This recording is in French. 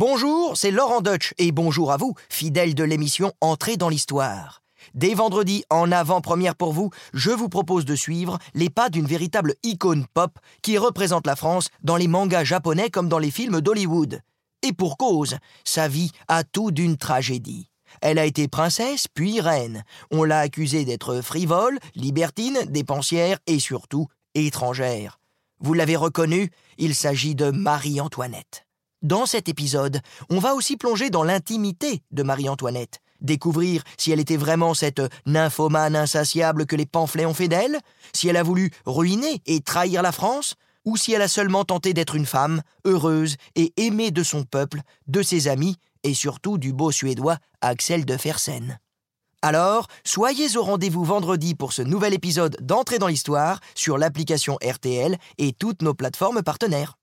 Bonjour, c'est Laurent Deutsch et bonjour à vous, fidèles de l'émission Entrée dans l'histoire. Dès vendredi, en avant-première pour vous, je vous propose de suivre les pas d'une véritable icône pop qui représente la France dans les mangas japonais comme dans les films d'Hollywood. Et pour cause, sa vie a tout d'une tragédie. Elle a été princesse puis reine. On l'a accusée d'être frivole, libertine, dépensière et surtout étrangère. Vous l'avez reconnue, il s'agit de Marie-Antoinette. Dans cet épisode, on va aussi plonger dans l'intimité de Marie-Antoinette, découvrir si elle était vraiment cette nymphomane insatiable que les pamphlets ont fait d'elle, si elle a voulu ruiner et trahir la France, ou si elle a seulement tenté d'être une femme, heureuse et aimée de son peuple, de ses amis et surtout du beau Suédois Axel de Fersen. Alors, soyez au rendez-vous vendredi pour ce nouvel épisode d'Entrée dans l'Histoire sur l'application RTL et toutes nos plateformes partenaires.